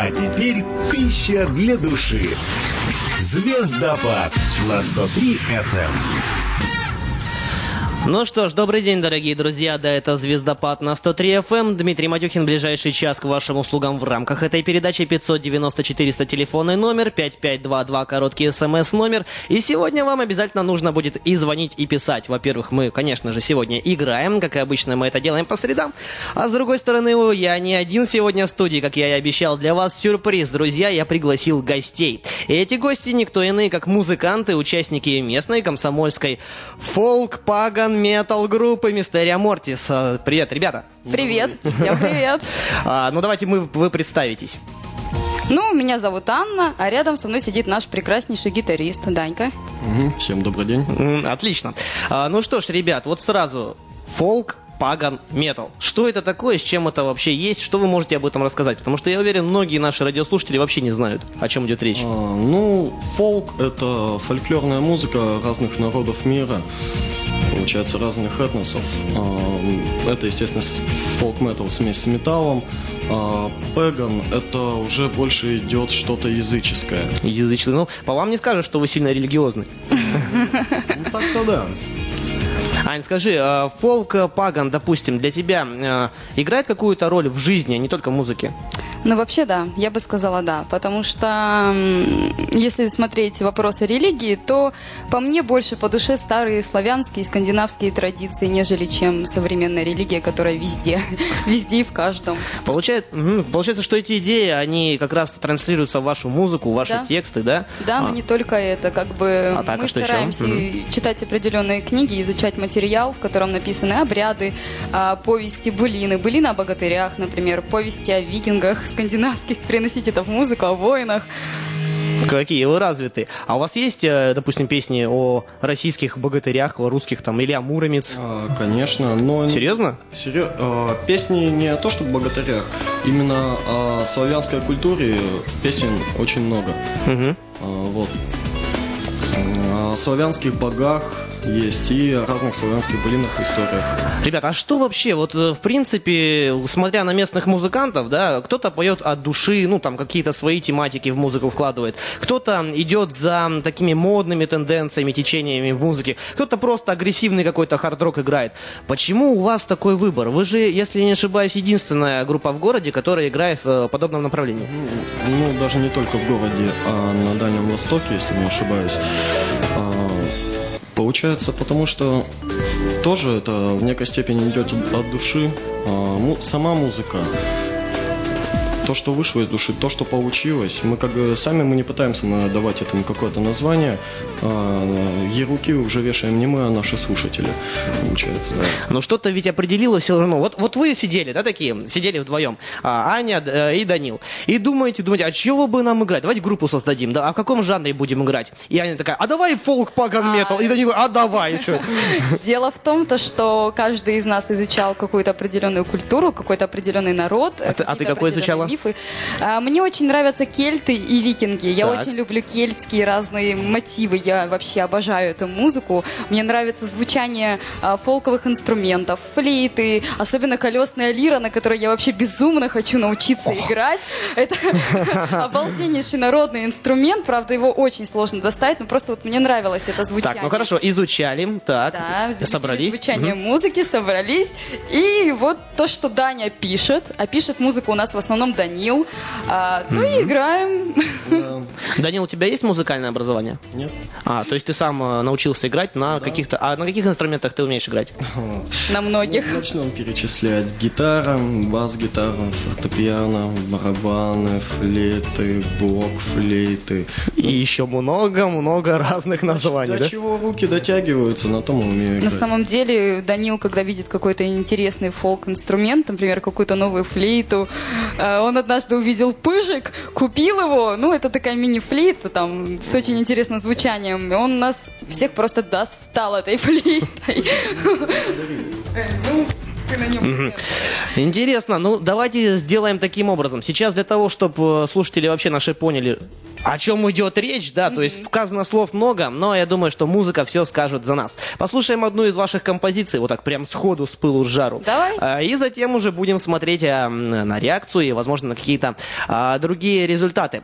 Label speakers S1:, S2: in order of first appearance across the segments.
S1: А теперь пища для души. Звездопад на 103 FM.
S2: Ну что ж, добрый день, дорогие друзья. Да, это «Звездопад» на 103 FM. Дмитрий Матюхин, ближайший час к вашим услугам в рамках этой передачи. 590-400 телефонный номер, 5522 короткий смс-номер. И сегодня вам обязательно нужно будет и звонить, и писать. Во-первых, мы, конечно же, сегодня играем, как и обычно мы это делаем по средам. А с другой стороны, я не один сегодня в студии, как я и обещал. Для вас сюрприз, друзья, я пригласил гостей. И эти гости никто иные, как музыканты, участники местной комсомольской фолк-паган метал группы Мистерия Мортис. А, привет, ребята.
S3: Привет, всем привет.
S2: А, ну давайте мы, вы представитесь.
S3: Ну, меня зовут Анна, а рядом со мной сидит наш прекраснейший гитарист Данька.
S4: Угу, всем добрый день.
S2: Отлично. А, ну что ж, ребят, вот сразу фолк, паган метал. Что это такое, с чем это вообще есть, что вы можете об этом рассказать? Потому что я уверен, многие наши радиослушатели вообще не знают, о чем идет речь. А,
S4: ну, фолк — это фольклорная музыка разных народов мира получается, разных этносов. А, это, естественно, фолк-метал смесь с металлом. А пэган – это уже больше идет что-то языческое.
S2: Языческое. Ну, по вам не скажешь, что вы сильно религиозный.
S4: Ну, так-то да.
S2: Ань, скажи, а фолк паган, допустим, для тебя играет какую-то роль в жизни, а не только в музыке?
S3: Ну, вообще, да, я бы сказала да, потому что если смотреть вопросы религии, то по мне больше по душе старые славянские, скандинавские традиции, нежели чем современная религия, которая везде, везде и в каждом.
S2: Получается, получается, что эти идеи, они как раз транслируются в вашу музыку, в ваши да. тексты, да?
S3: Да, а. но не только это, как бы а так, мы а стараемся еще? читать определенные книги, изучать материал, в котором написаны обряды, а, повести, былины, былины о богатырях, например, повести о викингах, скандинавских, переносить это в музыку, о войнах.
S2: Какие вы развитые. А у вас есть, э, допустим, песни о российских богатырях, о русских там, или о Муромец?
S4: А, конечно, но...
S2: Серьезно?
S4: Серьез... А, песни не то, что богатырях, именно о славянской культуре песен очень много. Угу. А, вот. О славянских богах, есть и о разных славянских былинах и историях.
S2: Ребята, а что вообще, вот э, в принципе, смотря на местных музыкантов, да, кто-то поет от души, ну там какие-то свои тематики в музыку вкладывает, кто-то идет за такими модными тенденциями, течениями в музыке, кто-то просто агрессивный какой-то хард-рок играет. Почему у вас такой выбор? Вы же, если не ошибаюсь, единственная группа в городе, которая играет в э, подобном направлении.
S4: Ну, ну даже не только в городе, а на Дальнем Востоке, если не ошибаюсь. Получается, потому что тоже это в некой степени идет от души. А, сама музыка то, что вышло из души, то, что получилось. Мы как бы сами мы не пытаемся давать этому какое-то название. А, ярлыки уже вешаем не мы, а наши слушатели, получается.
S2: Но что-то ведь определилось все равно. Вот, вот вы сидели, да, такие, сидели вдвоем, а, Аня э, и Данил, и думаете, думаете, а чего бы нам играть? Давайте группу создадим, да, а в каком жанре будем играть? И Аня такая, а давай фолк, паган, метал. И Данил, а давай. Что?
S3: Дело в том, то, что каждый из нас изучал какую-то определенную культуру, какой-то определенный народ.
S2: А ты, а ты какой изучала?
S3: Мифы. А, мне очень нравятся кельты и викинги. Я так. очень люблю кельтские разные мотивы. Я вообще обожаю эту музыку. Мне нравится звучание а, фолковых инструментов, флейты, особенно колесная лира, на которой я вообще безумно хочу научиться Ох. играть. Это обалденнейший народный инструмент. Правда, его очень сложно достать, но просто вот мне нравилось это звучание.
S2: Так, ну хорошо, изучали, так, да, собрались.
S3: Звучание угу. музыки, собрались. И вот то, что Даня пишет, а пишет музыку у нас в основном Даня Данил, а, то mm-hmm. и играем.
S2: Да. Данил, у тебя есть музыкальное образование?
S4: Нет.
S2: А, то есть ты сам э, научился играть на да. каких-то... А на каких инструментах ты умеешь играть?
S3: На многих.
S4: Ну, начнем перечислять. Гитара, бас-гитара, фортепиано, барабаны, флейты, блок-флейты.
S2: И еще много-много разных названий,
S4: До
S2: да?
S4: чего руки дотягиваются, на том умею играть.
S3: На самом деле, Данил, когда видит какой-то интересный фолк-инструмент, например, какую-то новую флейту, э, он однажды увидел пыжик, купил его, ну, это такая мини-флейта, там, с очень интересным звучанием, и он нас всех просто достал этой флейтой.
S5: на нем.
S2: Интересно, ну давайте сделаем таким образом. Сейчас для того, чтобы слушатели вообще наши поняли, о чем идет речь, да, то есть сказано слов много, но я думаю, что музыка все скажет за нас. Послушаем одну из ваших композиций, вот так прям сходу с пылу с жару.
S5: Давай.
S2: А, И затем уже будем смотреть а, на реакцию и, возможно, на какие-то а, другие результаты.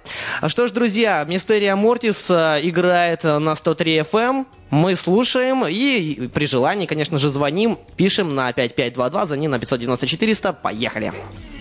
S2: Что ж, друзья, Мистерия Мортис играет а, на 103 FM. Мы слушаем и при желании, конечно же, звоним, пишем на 5522, звоним на 590 400. Поехали.
S3: Когда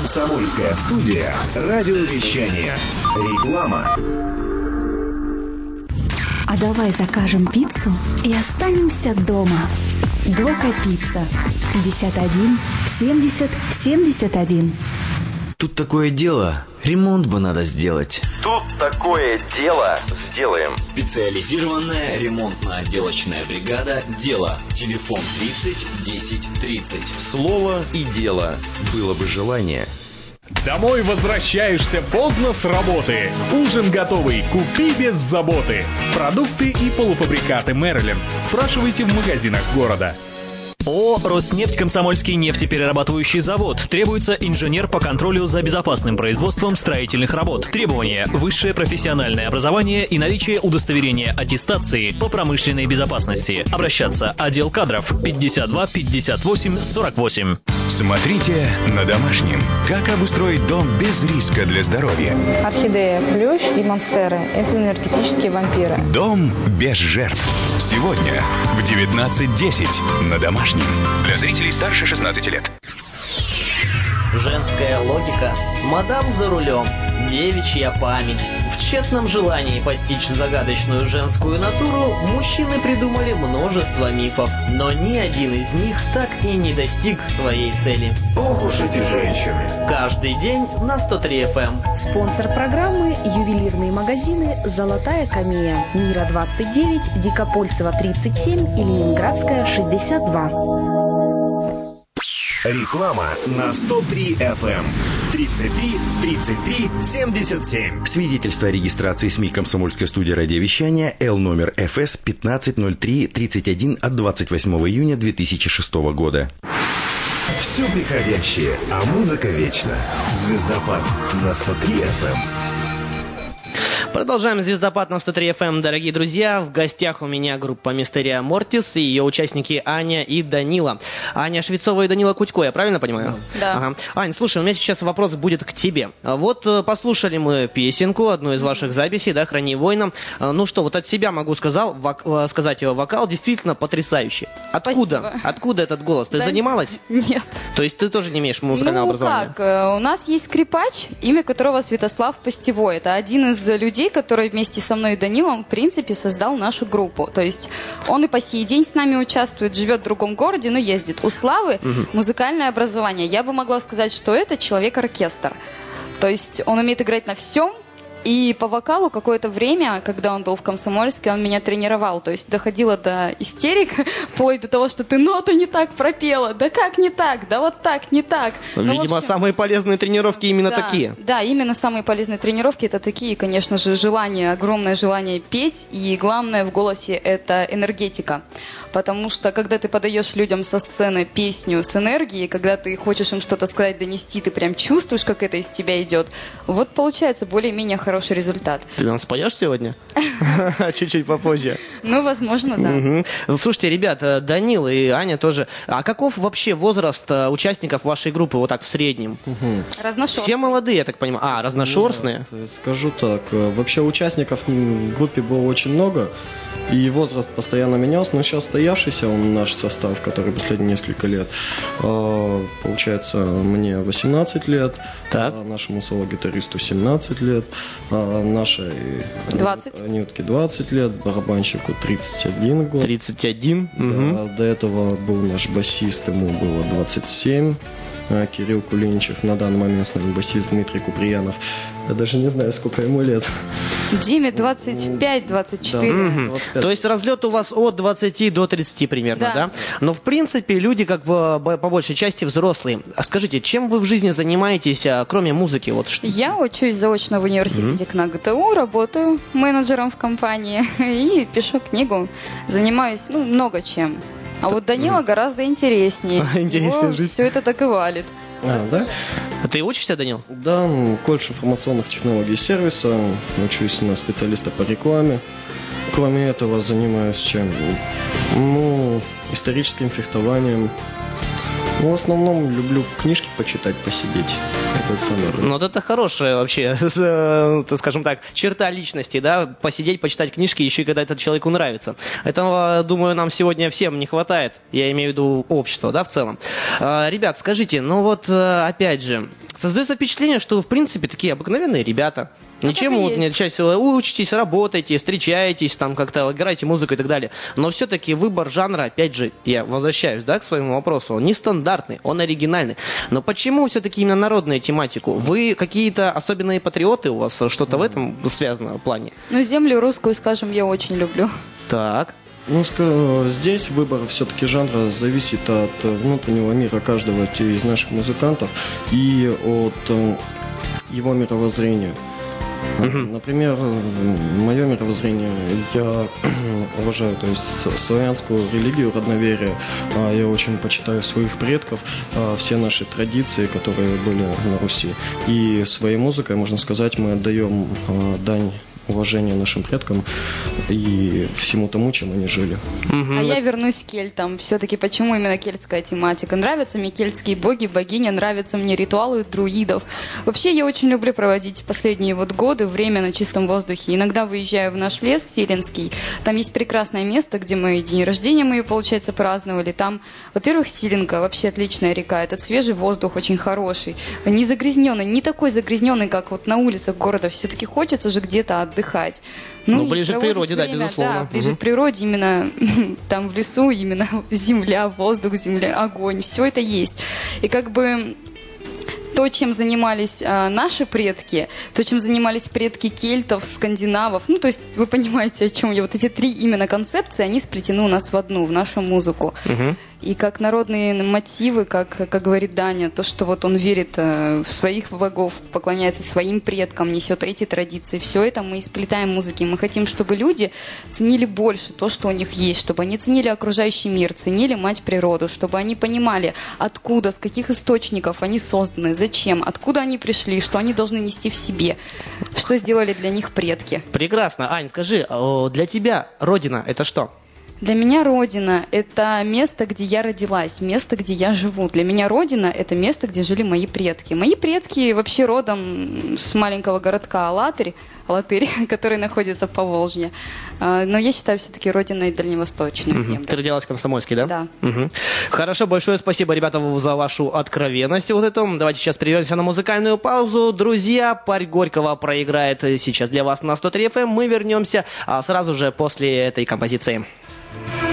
S1: Комсомольская студия. Радиовещание. Реклама.
S6: А давай закажем пиццу и останемся дома. Дока пицца. 51 70 71.
S7: Тут такое дело, ремонт бы надо сделать.
S8: Тут такое дело сделаем.
S7: Специализированная ремонтно-отделочная бригада «Дело». Телефон 30 10 30.
S8: Слово и дело. Было бы желание.
S9: Домой возвращаешься поздно с работы. Ужин готовый, купи без заботы. Продукты и полуфабрикаты Мэрилин. Спрашивайте в магазинах города.
S10: О, Роснефть Комсомольский нефтеперерабатывающий завод. Требуется инженер по контролю за безопасным производством строительных работ. Требования. Высшее профессиональное образование и наличие удостоверения аттестации по промышленной безопасности. Обращаться. Отдел кадров 52 58 48.
S11: Смотрите на домашнем. Как обустроить дом без риска для здоровья?
S12: Орхидея, плющ и монстеры – это энергетические вампиры.
S11: Дом без жертв. Сегодня в 19.10 на домашнем. Для зрителей старше 16 лет.
S2: Женская логика. Мадам за рулем. Девичья память. В тщетном желании постичь загадочную женскую натуру мужчины придумали множество мифов, но ни один из них так и не достиг своей цели.
S1: Ох уж эти женщины.
S2: Каждый день на 103 FM.
S6: Спонсор программы – ювелирные магазины «Золотая камея». Мира 29, Дикопольцева 37 и Ленинградская 62.
S1: Реклама на 103 FM. 33 33 77.
S8: Свидетельство о регистрации СМИ «Комсомольская студия радиовещания» Л номер ФС 1503-31 от 28 июня 2006 года.
S1: Все приходящее, а музыка вечна. Звездопад на 103 FM.
S2: Продолжаем «Звездопад» на 103 FM, дорогие друзья. В гостях у меня группа «Мистерия Мортис» и ее участники Аня и Данила. Аня Швецова и Данила Кутько, я правильно понимаю?
S3: Да.
S2: Ага. Ань, слушай, у меня сейчас вопрос будет к тебе. Вот э, послушали мы песенку, одну из ваших записей, да, «Храни воина». Э, Ну что, вот от себя могу сказал, вок- э, сказать, вокал действительно потрясающий. Откуда?
S3: Спасибо.
S2: Откуда этот голос? Ты
S3: Да
S2: занималась?
S3: Нет.
S2: То есть ты тоже не имеешь музыкального
S3: ну
S2: образования?
S3: как, э, у нас есть скрипач, имя которого Святослав Постевой. Это один из людей, который вместе со мной и Данилом, в принципе, создал нашу группу. То есть он и по сей день с нами участвует, живет в другом городе, но ездит. У Славы
S13: Мгм.
S3: музыкальное образование. Я бы могла сказать, что это человек-оркестр. То есть он умеет играть на всем, и по вокалу какое-то время, когда он был в Комсомольске, он меня тренировал. То есть доходило до истерик, вплоть до того, что ты ноту не так пропела. Да как не так? Да вот так, не так. Ну,
S2: Видимо,
S3: общем,
S2: самые полезные тренировки именно
S3: да,
S2: такие.
S3: Да, именно самые полезные тренировки это такие, конечно же, желание, огромное желание петь, и главное в голосе это энергетика. Потому что когда ты подаешь людям со сцены песню с энергией, когда ты хочешь им что-то сказать, донести, ты прям чувствуешь, как это из тебя идет, вот получается более-менее хороший результат.
S2: Ты нам споешь сегодня? Чуть-чуть попозже.
S3: Ну, возможно, да.
S2: Слушайте, ребята, Данил и Аня тоже. А каков вообще возраст э, участников вашей группы вот так в среднем?
S3: Разношерстный.
S2: Все молодые, я так понимаю. А, разношерстные?
S4: Скажу так, э, вообще участников в группе было очень много, и возраст постоянно менялся, но сейчас стоявшийся он наш состав, который последние несколько лет, э, получается, мне 18 лет, а нашему соло-гитаристу 17 лет, а нашей
S3: 20.
S4: Анютке 20 лет, барабанщику 31 год.
S2: 31?
S4: Да, до этого был наш басист, ему было 27. А, Кирилл Кулиничев, на данный момент с нами басист Дмитрий Куприянов. Я даже не знаю, сколько ему лет.
S3: Диме 25-24.
S2: Мгм. То есть разлет у вас от 20 до 30 примерно, да?
S3: Да.
S2: Но в принципе люди как бы по большей части взрослые. А скажите, чем вы в жизни занимаетесь, а, кроме музыки? Вот что-
S3: Я учусь заочно в университете на ГТУ, работаю менеджером в компании и пишу книгу. Занимаюсь, ну, много чем. А вот Данила гораздо интереснее.
S2: Интересная жизнь.
S3: Все это так и валит.
S4: А, да?
S2: А ты учишься, Данил?
S4: Да, колледж информационных технологий и сервиса. Учусь на специалиста по рекламе. Кроме этого, занимаюсь чем? Ну, историческим фехтованием. Ну, в основном люблю книжки почитать, посидеть. Это самое
S2: Ну, вот это хорошая вообще, э, скажем так, черта личности, да, посидеть, почитать книжки, еще и когда это человеку нравится. Этого, думаю, нам сегодня всем не хватает, я имею в виду общество, да, в целом. А, Ребят, скажите, ну вот, э, опять же, создается впечатление, что вы, в принципе, такие обыкновенные ребята, Ничем
S3: так и
S2: вот не отличаетесь. Вы учитесь, работаете, встречаетесь, там как-то играете музыку и так далее. Но все-таки выбор жанра, опять же, я возвращаюсь да, к своему вопросу, он нестандартный, он оригинальный. Но почему все-таки именно народную тематику? Вы какие-то особенные патриоты у вас? Что-то в этом связано в плане?
S3: Ну, землю русскую, скажем, я очень люблю.
S2: Так.
S4: Ну, ска- здесь выбор все-таки жанра зависит от э, внутреннего мира каждого из наших музыкантов и от э, его мировоззрения. Например, мое мировоззрение, я уважаю то есть, славянскую религию, родноверие, А я очень почитаю своих предков, а, все наши традиции, которые были на Руси. И своей музыкой, можно сказать, мы отдаем а, дань уважение нашим предкам и всему тому, чем они жили.
S3: А я вернусь к кельтам. Все-таки почему именно кельтская тематика? Нравятся мне кельтские боги, богини, нравятся мне ритуалы друидов. Вообще, я очень люблю проводить последние вот годы время на чистом воздухе. Иногда выезжаю в наш лес Силенский. Там есть прекрасное место, где мы день рождения мы, получается, праздновали. Там, во-первых, Силенка, вообще отличная река. Этот свежий воздух очень хороший. Не загрязненный, не такой загрязненный, как вот на улицах города. Все-таки хочется же где-то отдыхать.
S2: Ну,
S3: и
S2: ближе к природе, да,
S3: время,
S2: безусловно.
S3: Да, ближе
S2: Мгм.
S3: к природе, именно там в лесу, именно земля, воздух, земля, огонь, все это есть. И как бы то, чем занимались а, наши предки, то, чем занимались предки кельтов, скандинавов, ну, то есть вы понимаете, о чем я. Вот эти три именно концепции, они сплетены у нас в одну, в нашу музыку. И как народные мотивы, как, как говорит Даня, то, что вот он верит э, в своих богов, поклоняется своим предкам, несет эти традиции, все это мы сплетаем в музыке. Мы хотим, чтобы люди ценили больше то, что у них есть, чтобы они ценили окружающий мир, ценили мать природу, чтобы они понимали, откуда, с каких источников они созданы, зачем, откуда они пришли, что они должны нести в себе, что сделали для них предки.
S2: Прекрасно. Ань, скажи, для тебя родина это что?
S3: Для меня родина – это место, где я родилась, место, где я живу. Для меня родина – это место, где жили мои предки. Мои предки вообще родом с маленького городка Алатырь, Алатырь, который находится в Поволжье. А, Но я считаю все-таки родиной дальневосточных
S2: Мгм.
S3: земель.
S2: Ты родилась в Комсомольске, да?
S3: Да.
S2: Мгм. Хорошо, большое спасибо, ребята, за вашу откровенность вот эту. Давайте сейчас прервемся на музыкальную паузу. Друзья, парь Горького проиграет сейчас для вас на 103 FM. Мы вернемся а, сразу же после этой композиции.
S14: Bye.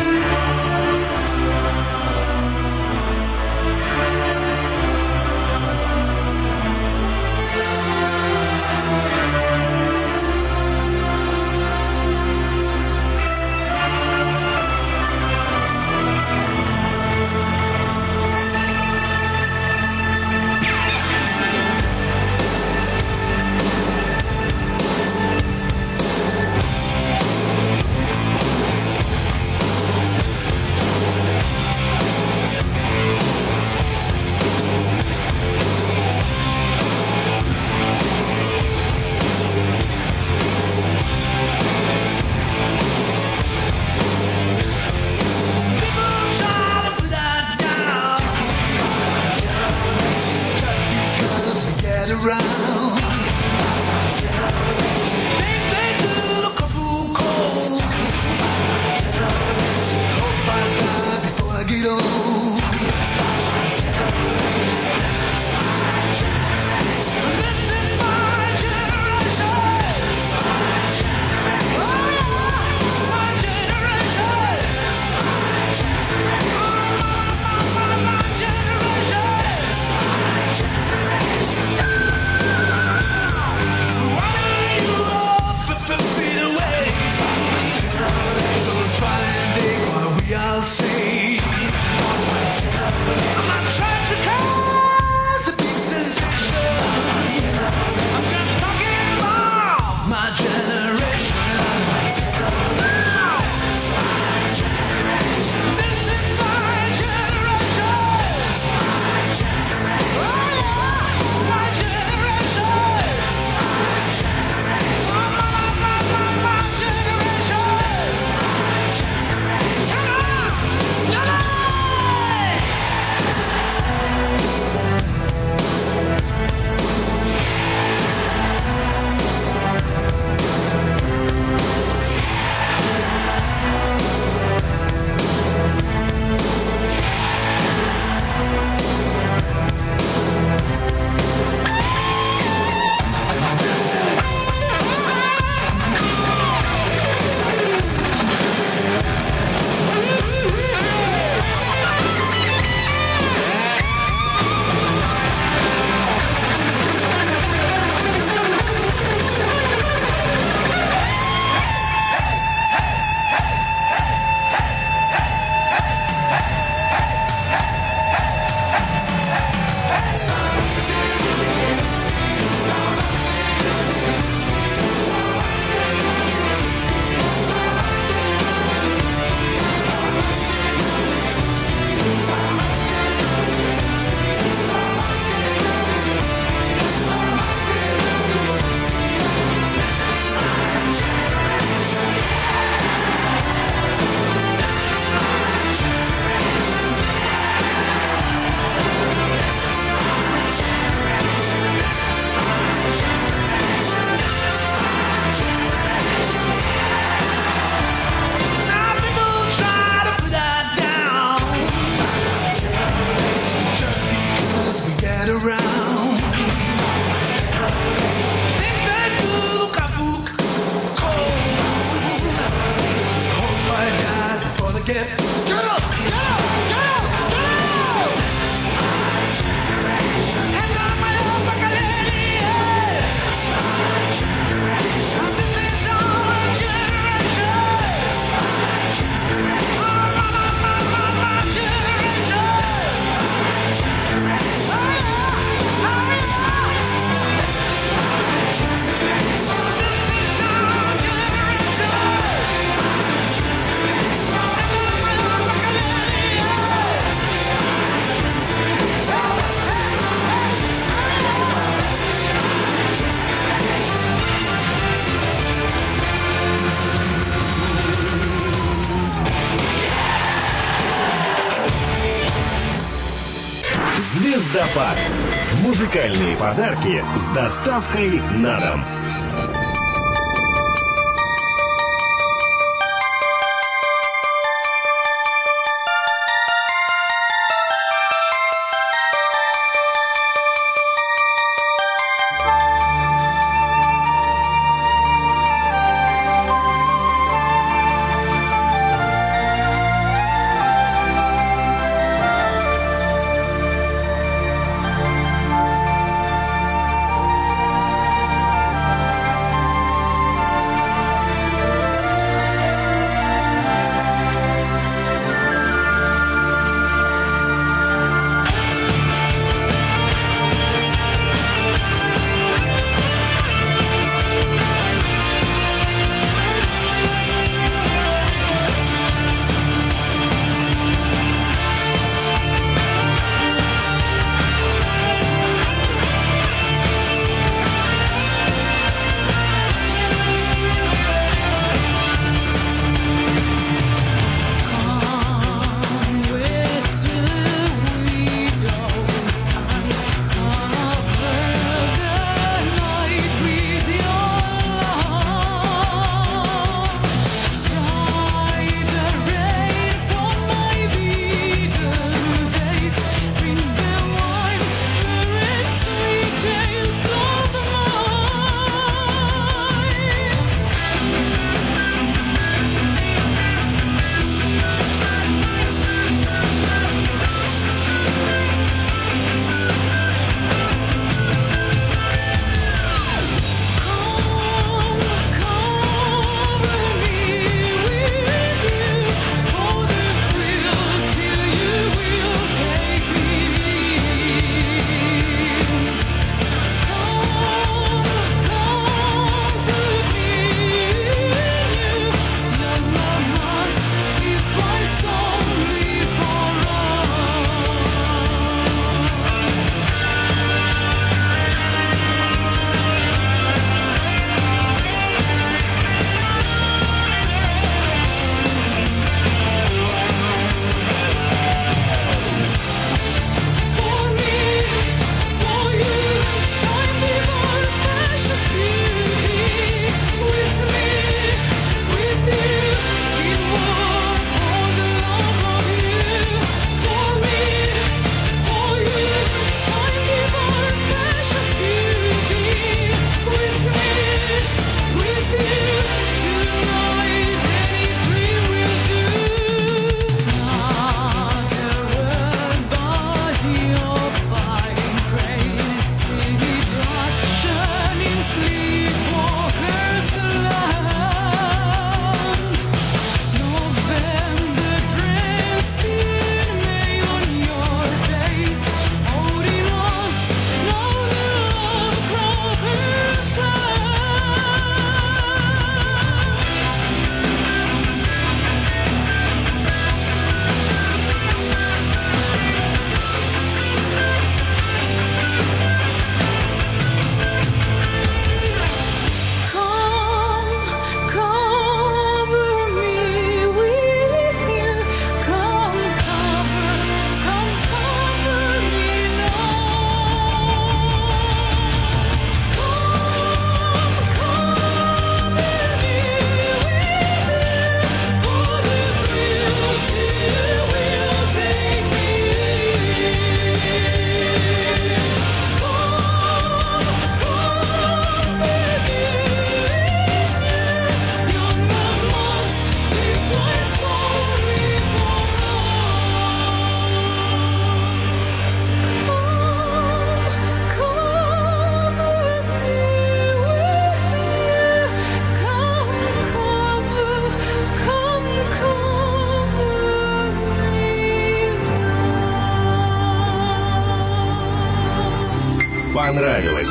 S14: Get up! Get up!
S1: Звездопад. Музыкальные подарки с доставкой на дом.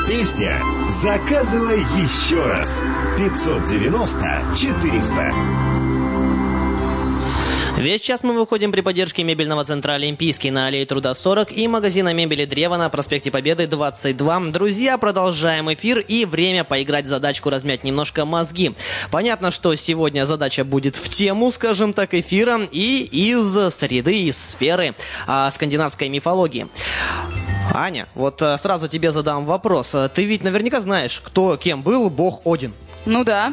S1: Песня? Заказывай еще раз. 590 400.
S2: Весь час мы выходим при поддержке мебельного центра «Олимпийский» на аллее Труда 40 и магазина мебели «Древо» на проспекте Победы 22. Друзья, продолжаем эфир и время поиграть в задачку «Размять немножко мозги». Понятно, что сегодня задача будет в тему, скажем так, эфира и из среды, из сферы а, скандинавской мифологии. Аня, вот а, сразу тебе задам вопрос. А, Ты ведь наверняка знаешь, кто кем был бог Один.
S3: Ну да.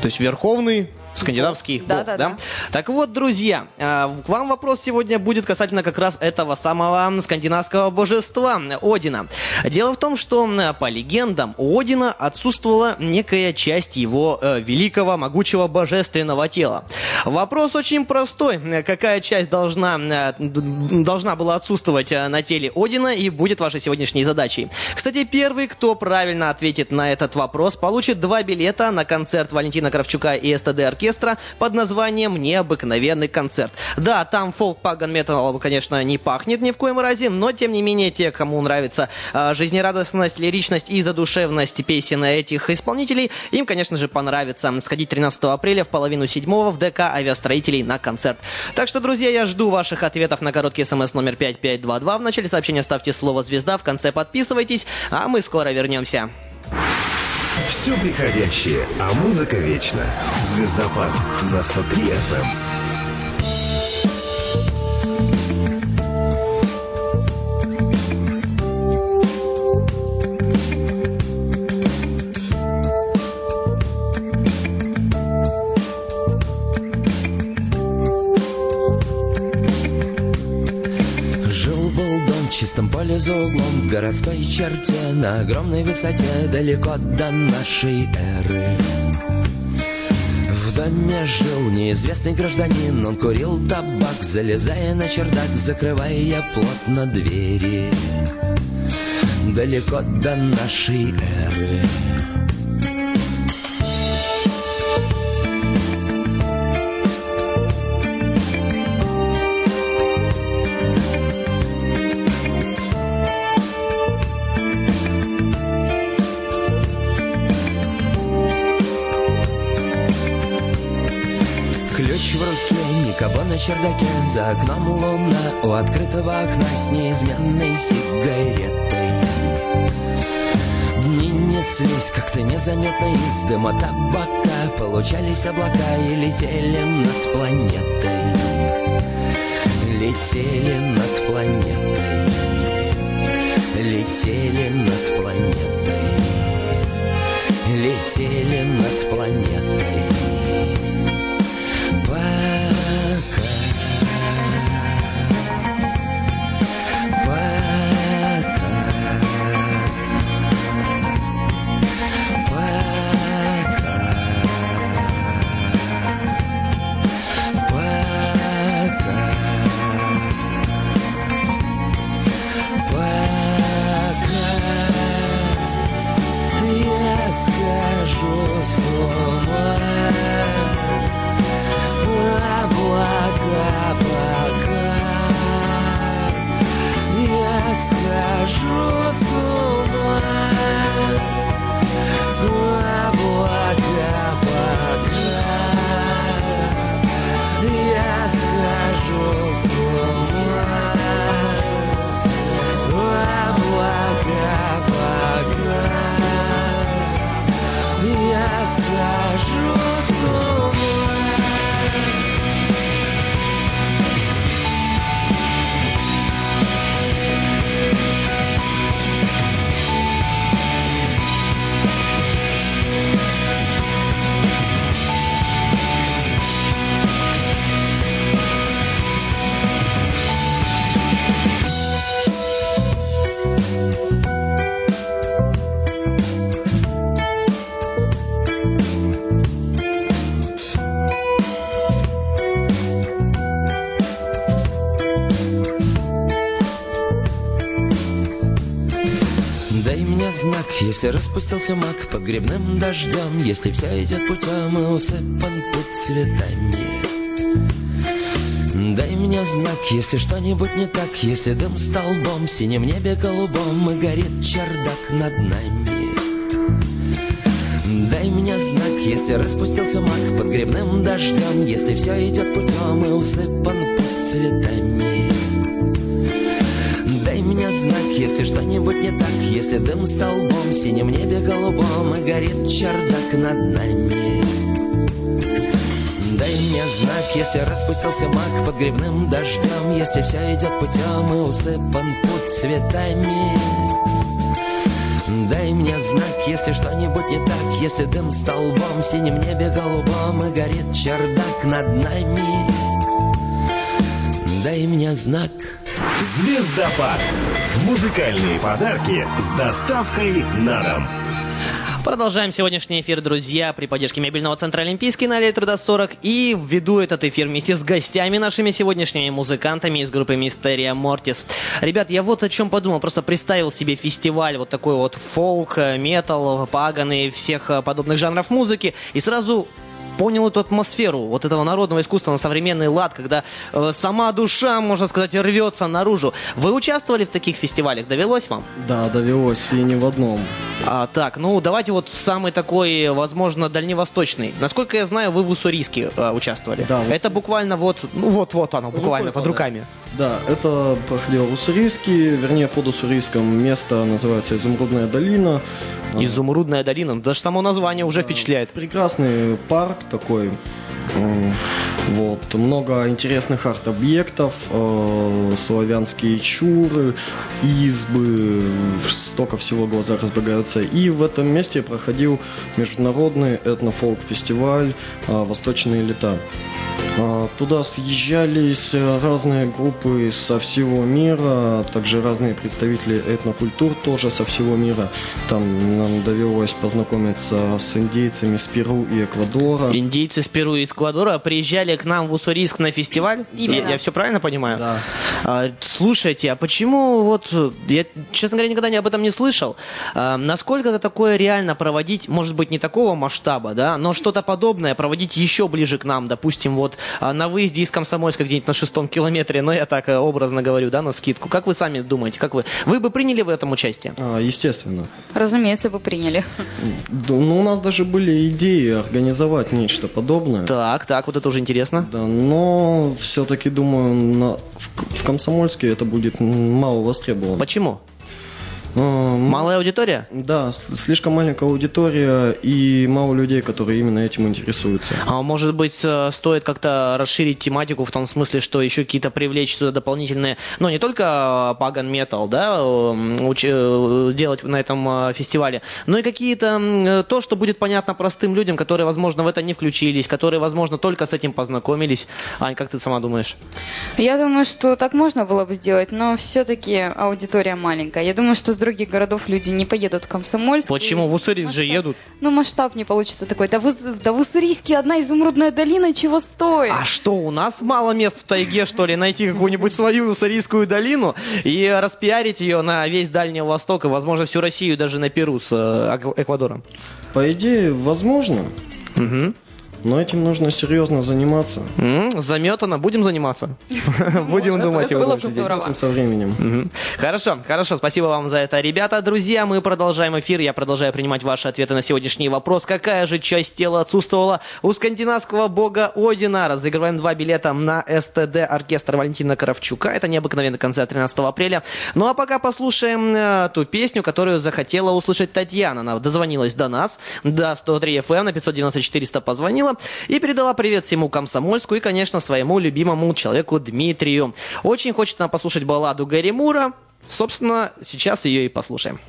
S2: То есть верховный скандинавский
S3: Да,
S2: бог,
S3: да,
S2: да?
S3: да.
S2: Так вот, друзья, а, к вам вопрос сегодня будет касательно как раз этого самого скандинавского божества Одина. Дело в том, что по легендам у Одина отсутствовала некая часть его э, великого, могучего божественного тела. Вопрос очень простой. Какая часть должна, э, должна была отсутствовать э, на теле Одина и будет вашей сегодняшней задачей? Кстати, первый, кто правильно ответит на этот вопрос, получит два билета на концерт Валентина Кравчука и СТД оркестра под названием «Необыкновенный концерт». Да, там фолк паган метал, конечно, не пахнет ни в коем разе, но тем не менее те, кому нравится э, жизнерадостность, лиричность и задушевность песен этих исполнителей, им, конечно же, понравится сходить 13 апреля в половину седьмого в ДК авиастроителей на концерт. Так что, друзья, я жду ваших ответов на короткий смс номер 5522. В начале сообщения ставьте слово «Звезда», в конце подписывайтесь, а мы скоро вернемся.
S1: Все приходящее, а музыка вечна. Звездопад на 103 FM.
S13: Поле за углом В городской черте на огромной высоте Далеко до нашей эры. В доме жил неизвестный гражданин Он курил табак, залезая на чердак Закрывая плотно двери. Далеко до нашей эры чердаке. За окном луна, у открытого окна С неизменной сигаретой. Дни неслись как-то незаметно Из дыма табака. Получались облака и летели над планетой. Летели над планетой. Летели над планетой. Летели над если распустился мак под грибным дождем, если все идет путем и усыпан путь цветами. Дай мне знак, если что-нибудь не так Если дым столбом, в синем небе голубом И горит чердак над нами Дай мне знак, если распустился мак Под грибным дождем Если все идет путем и усыпан путь цветами если что-нибудь не так Если дым столбом, в синем небе голубом И горит чердак над нами. Дай мне знак, если распустился мак под грибным дождем Если все идет путем и усыпан путь цветами. Дай мне знак, если что-нибудь не так Если дым столбом в синем небе голубом И горит чердак над нами. Дай мне знак
S1: Звездопад. Музыкальные подарки с доставкой на дом.
S2: Продолжаем сегодняшний эфир, друзья, при поддержке мебельного центра Олимпийский на Аллее Труда 40. И веду этот эфир вместе с гостями нашими сегодняшними музыкантами из группы Мистерия Мортис. Ребят, я вот о чем подумал, просто представил себе фестиваль, вот такой вот фолк, метал, паган и всех э, подобных жанров музыки. И сразу понял эту атмосферу вот этого народного искусства на современный лад, когда э, сама душа, можно сказать, рвется наружу. Вы участвовали в таких фестивалях? Довелось вам?
S4: Да, довелось, и не в одном.
S2: А, так, ну давайте вот самый такой, возможно, дальневосточный. Насколько я знаю, вы в Уссурийске э, участвовали.
S4: Да,
S2: Это буквально вот, ну вот-вот оно, буквально под руками.
S4: Да, это проходило в Уссурийске, вернее, под Уссурийском место называется Изумрудная долина.
S2: Изумрудная долина, ну, даже само название уже впечатляет.
S4: Прекрасный парк такой. М, Вот, много интересных арт-объектов, э, славянские чуры, избы, столько всего глаза разбегаются. И в этом месте проходил международный этнофолк-фестиваль э, «Восточные лета». А, Туда съезжались э, разные группы со всего мира, также разные представители этнокультур тоже со всего мира. Там нам довелось познакомиться с индейцами с Перу и Эквадора.
S2: Индейцы с Перу и Эквадора приезжали к нам в Уссурийск на фестиваль.
S3: Именно.
S2: Я, все правильно понимаю?
S4: Да.
S2: А, слушайте, а почему вот я, честно говоря, никогда не об этом не слышал. А, насколько такое реально проводить, может быть, не такого масштаба, да, но что-то подобное проводить еще ближе к нам, допустим, вот а, на выезде из Комсомольска где-нибудь на шестом километре, но я так э, образно говорю, да, на скидку. Как вы сами думаете, как вы? Вы бы приняли в этом участие?
S4: А, естественно.
S3: Разумеется, бы приняли.
S4: Да, ну, у нас даже были идеи организовать нечто подобное.
S2: Так, так, вот это уже интересно.
S4: Да, но все-таки думаю, на- в, в Комсомольске это будет мало востребовано.
S2: Почему?
S4: М,
S2: Малая аудитория?
S4: Да, слишком маленькая аудитория и мало людей, которые именно этим интересуются.
S2: А может быть, э, стоит как-то расширить тематику в том смысле, что еще какие-то привлечь сюда дополнительные, ну, не только паган метал, да, э, уч- э, делать на этом э, фестивале, но и какие-то э, то, что будет понятно простым людям, которые, возможно, в это не включились, которые, возможно, только с этим познакомились. Ань, как ты сама думаешь?
S3: Я думаю, что так можно было бы сделать, но все-таки аудитория маленькая. Я думаю, что с других городов люди не поедут в Комсомольск.
S2: Почему? В Уссурийск же едут.
S3: Ну, масштаб не получится такой. Да в, да в Уссурийске одна изумрудная долина чего стоит?
S2: А что, у нас мало мест в тайге, что ли, найти какую-нибудь свою уссурийскую долину и распиарить ее на весь Дальний Восток и, возможно, всю Россию, даже на Перу с э, Эквадором?
S4: По идее, возможно,
S2: Мгм.
S4: Но этим нужно серьезно заниматься.
S2: М, Заметано, будем заниматься. Будем думать.
S4: Посмотрим со временем.
S2: Хорошо, хорошо, спасибо вам за это, ребята. Друзья, мы продолжаем эфир. Я продолжаю принимать ваши ответы на сегодняшний вопрос. Какая же часть тела отсутствовала у скандинавского бога Одина? Разыгрываем два билета на СТД оркестр Валентина Кравчука. Это необыкновенный концерт 13 апреля. Ну а пока послушаем э, ту песню, которую захотела услышать Татьяна. Она дозвонилась до нас, до 103 FM, на 594 позвонила и передала привет всему Комсомольску и, конечно, своему любимому человеку Дмитрию. Очень хочет нам послушать балладу Гэри Мура. Собственно, сейчас ее и послушаем.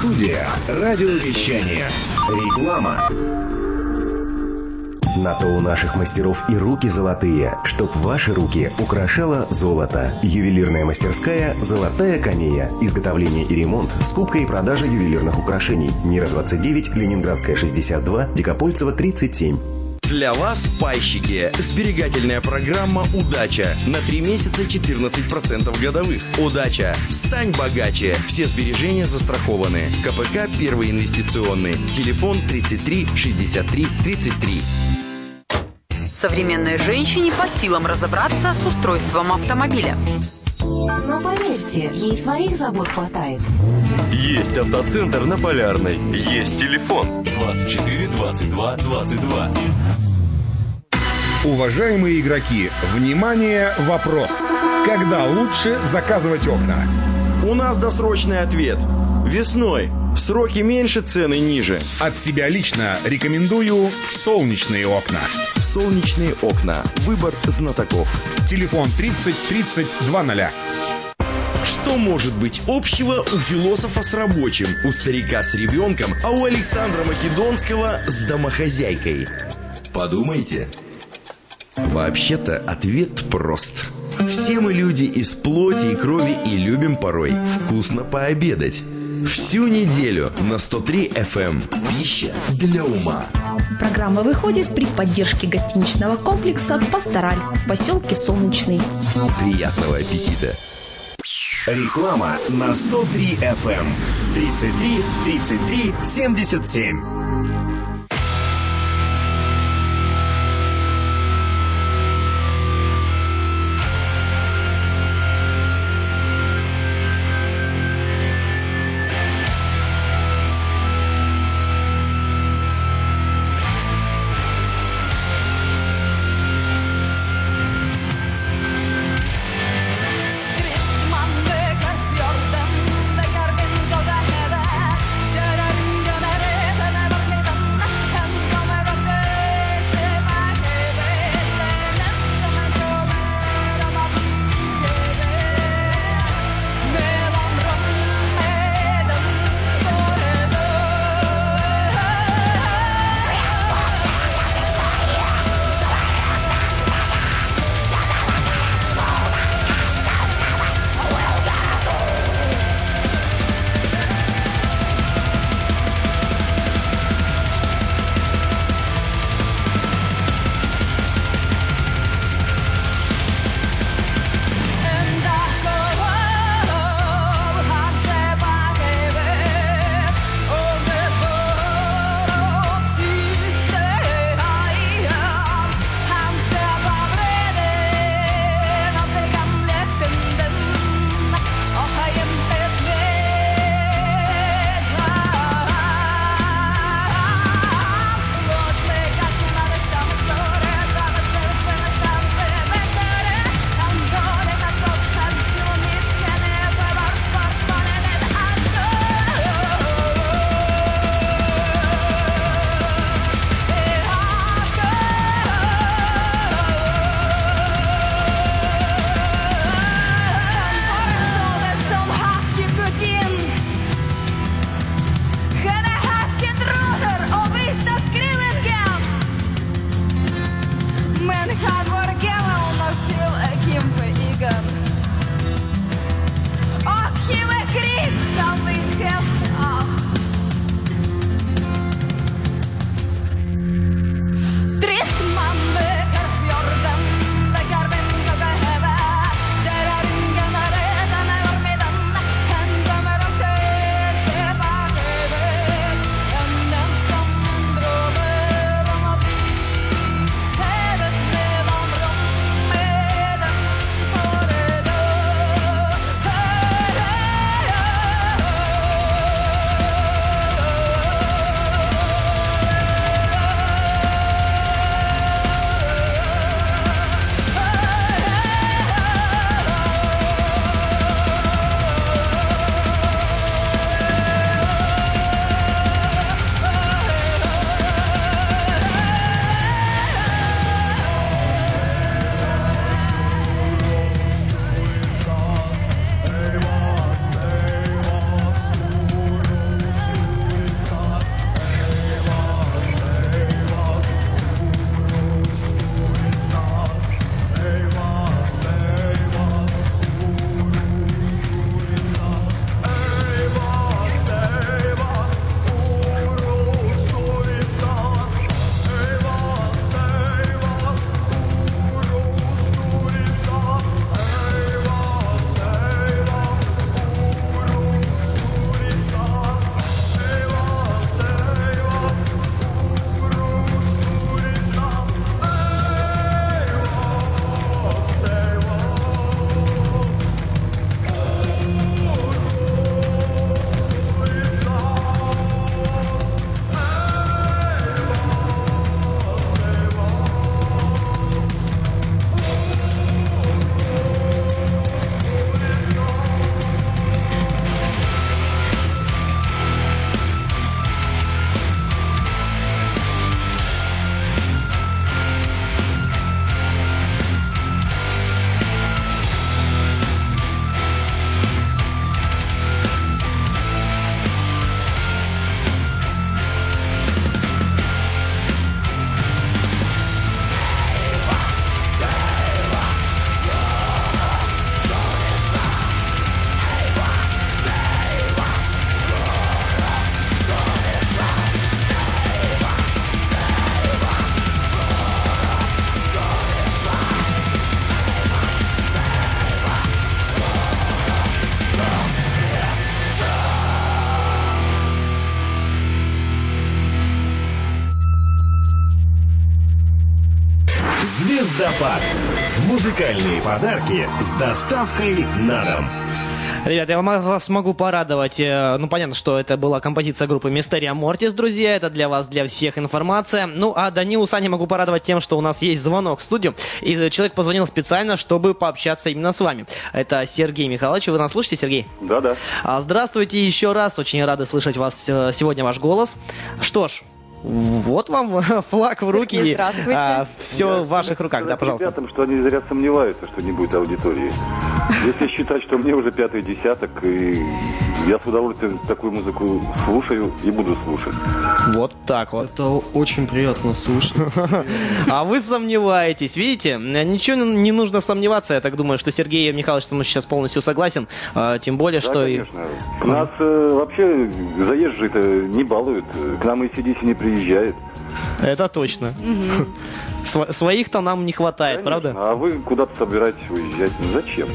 S1: Студия. Радиовещание. Реклама.
S15: На то у наших мастеров и руки золотые, чтоб ваши руки украшало золото. Ювелирная мастерская «Золотая камея». Изготовление и ремонт, скупка и продажа ювелирных украшений. Мира 29, Ленинградская 62, Дикопольцева 37.
S8: Для вас, пайщики, сберегательная программа «Удача» на 3 месяца 14% годовых. «Удача». Стань богаче. Все сбережения застрахованы. КПК «Первый инвестиционный». Телефон 33 63 33.
S16: Современной женщине по силам разобраться с устройством автомобиля.
S17: Но поверьте, ей своих забот хватает.
S18: Есть автоцентр на Полярной. Есть телефон 24 22 22.
S9: Уважаемые игроки, внимание, вопрос. Когда лучше заказывать окна?
S8: У нас досрочный ответ. Весной. Сроки меньше, цены ниже.
S9: От себя лично рекомендую солнечные окна.
S8: Солнечные окна. Выбор знатоков.
S9: Телефон 30 30 20.
S8: Что может быть общего у философа с рабочим, у старика с ребенком, а у Александра Македонского с домохозяйкой? Подумайте. Вообще-то ответ прост. Все мы люди из плоти и крови и любим порой вкусно пообедать. Всю неделю на 103 FM. Пища для ума.
S6: Программа выходит при поддержке гостиничного комплекса «Пастораль» в поселке Солнечный.
S8: Приятного аппетита.
S1: Реклама на 103 FM. 33 33 77. Музыкальные подарки с доставкой на дом.
S2: Ребят, я вам- вас могу порадовать. э, Ну, понятно, что это была композиция группы Мистерия Мортис, друзья. Это для вас, для всех информация. Ну, а Данилу Сани могу порадовать тем, что у нас есть звонок в студию. И человек позвонил специально, чтобы пообщаться именно с вами. Это Сергей Михайлович. Вы нас слушаете, Сергей?
S19: Да-да.
S2: А, Здравствуйте еще раз. Очень рады слышать вас э, сегодня, ваш голос. Что ж, вот вам флаг в руки.
S19: Сергей, здравствуйте.
S2: все в ваших руках, да, пожалуйста.
S19: Ребятам, что они зря сомневаются, что не будет аудитории. Если считать, что мне уже пятый десяток, и я с удовольствием такую музыку слушаю и буду слушать.
S2: Вот так вот.
S4: Это очень приятно слушать.
S2: А вы сомневаетесь, видите? Ничего не нужно сомневаться. Я так думаю, что Сергей Михайлович со мной сейчас полностью согласен. А, Тем более, что... и-
S19: конечно. Нас э, вообще заезжие-то не балуют. К нам и CDC не приезжает.
S2: Это точно. Сво- Своих-то нам не хватает, правда?
S19: А вы куда-то собираетесь уезжать? Зачем?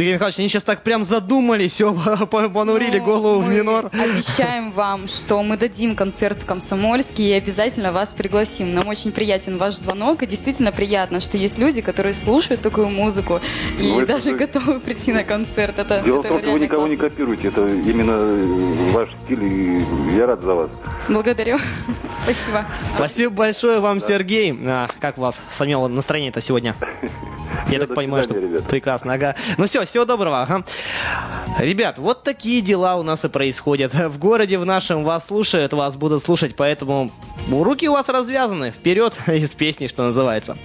S2: Сергей Михайлович, они сейчас так прям задумались, все, понурили голову в минор.
S3: Обещаем вам, что мы дадим концерт в Комсомольске и обязательно вас пригласим. Нам очень приятен ваш звонок, и действительно приятно, что есть люди, которые слушают такую музыку и
S19: Ну, это
S3: даже
S19: же-
S3: готовы прийти на концерт. Это,
S19: Дело в
S3: это
S19: том, что вы никого не
S3: классно.
S19: копируете. Это именно э, ваш стиль, и я рад за вас.
S3: Благодарю. Спасибо.
S2: Спасибо большое вам, Сергей. А, как у вас самого настроение-то сегодня? Я так понимаю, что прекрасно. Ага. Ну все, всего доброго. ага. Ребят, вот такие дела у нас и происходят. В городе в нашем вас слушают, вас будут слушать, поэтому руки у вас развязаны. Вперед из песни, что называется.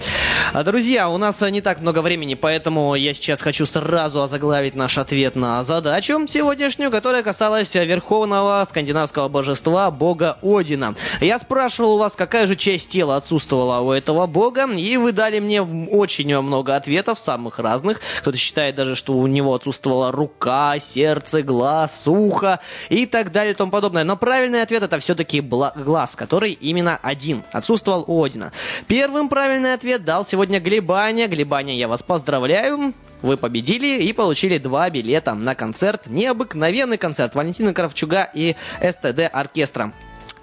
S2: А, Друзья, у нас а, не так много времени, поэтому я сейчас хочу сразу озаглавить наш ответ на задачу сегодняшнюю, которая касалась верховного скандинавского божества бога Одина. Я спрашивал у вас, какая же часть тела отсутствовала у этого бога, и вы дали мне очень много ответов, самых разных. Кто-то считает даже, что у него отсутствовала рука, сердце, глаз, ухо и так далее и тому подобное. Но правильный ответ это все-таки глаз, который именно один отсутствовал у Одина. Первым правильный ответ дал сегодня Глебаня. Глебаня, я вас поздравляю. Вы победили и получили два билета на концерт. Необыкновенный концерт Валентина Кравчуга и СТД Оркестра.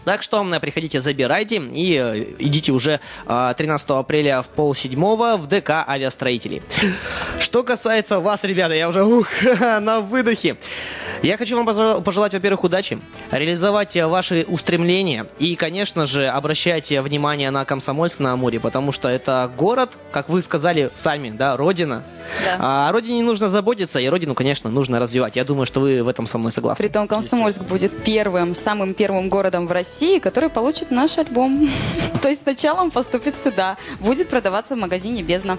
S2: Так что приходите, забирайте и э, идите уже э, 13 апреля в полседьмого в ДК авиастроителей. Что касается вас, ребята, я уже ух, на выдохе. Я хочу вам пожел- пожелать, во-первых, удачи, реализовать ваши устремления и, конечно же, обращайте внимание на Комсомольск на Амуре, потому что это город, как вы сказали сами, да, родина.
S3: Да.
S2: А о родине нужно заботиться, и родину, конечно, нужно развивать. Я думаю, что вы в этом со мной согласны.
S3: Притом Комсомольск будет первым, самым первым городом в России, который получит наш альбом. То есть сначала он поступит сюда, будет продаваться в магазине Бездна.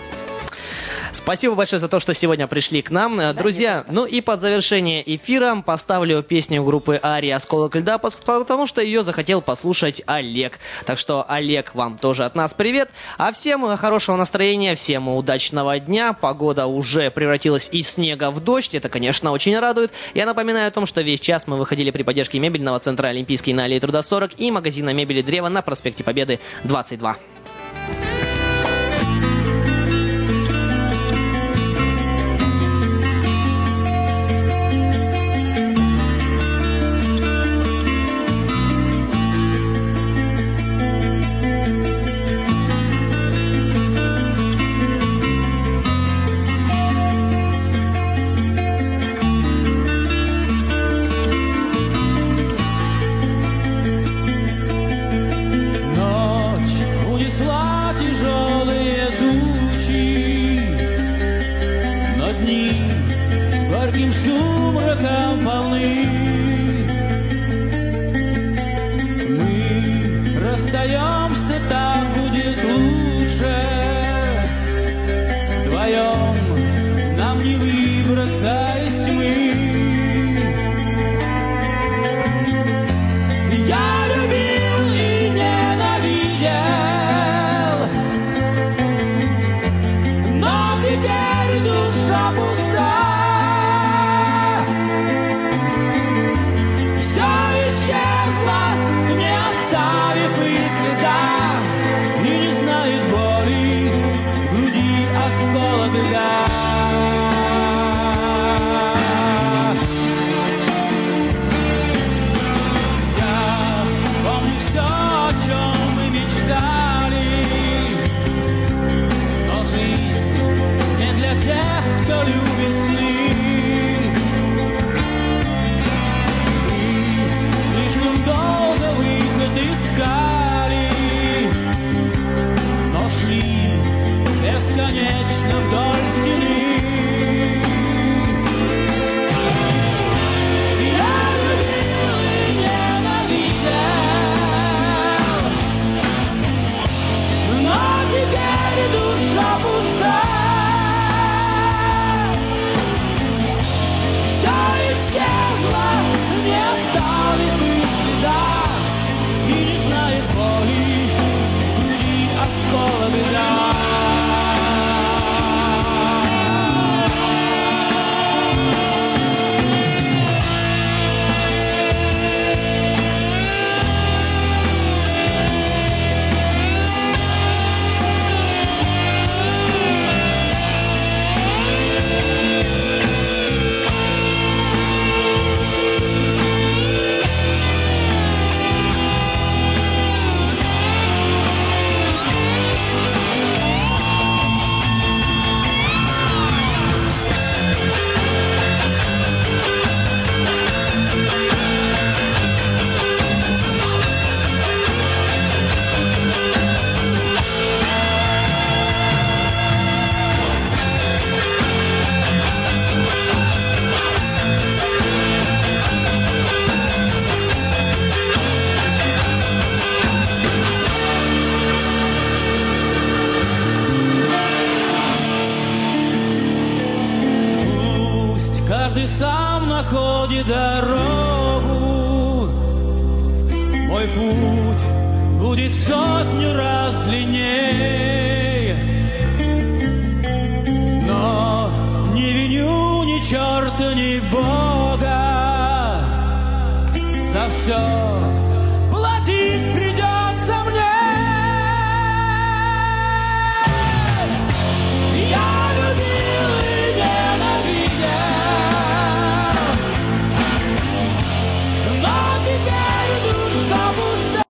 S2: Спасибо большое за то, что сегодня пришли к нам. Э, Друзья, ну и под завершение эфира поставлю песню группы Ари «Осколок льда», потому что ее захотел послушать Олег. Так что, Олег, вам тоже от нас привет. А всем э, хорошего настроения, всем удачного дня. Погода уже превратилась из снега в дождь. Это, конечно, очень радует. Я напоминаю о том, что весь час мы выходили при поддержке мебельного центра «Олимпийский» на аллее Труда 40 и магазина мебели «Древо» на проспекте Победы 22.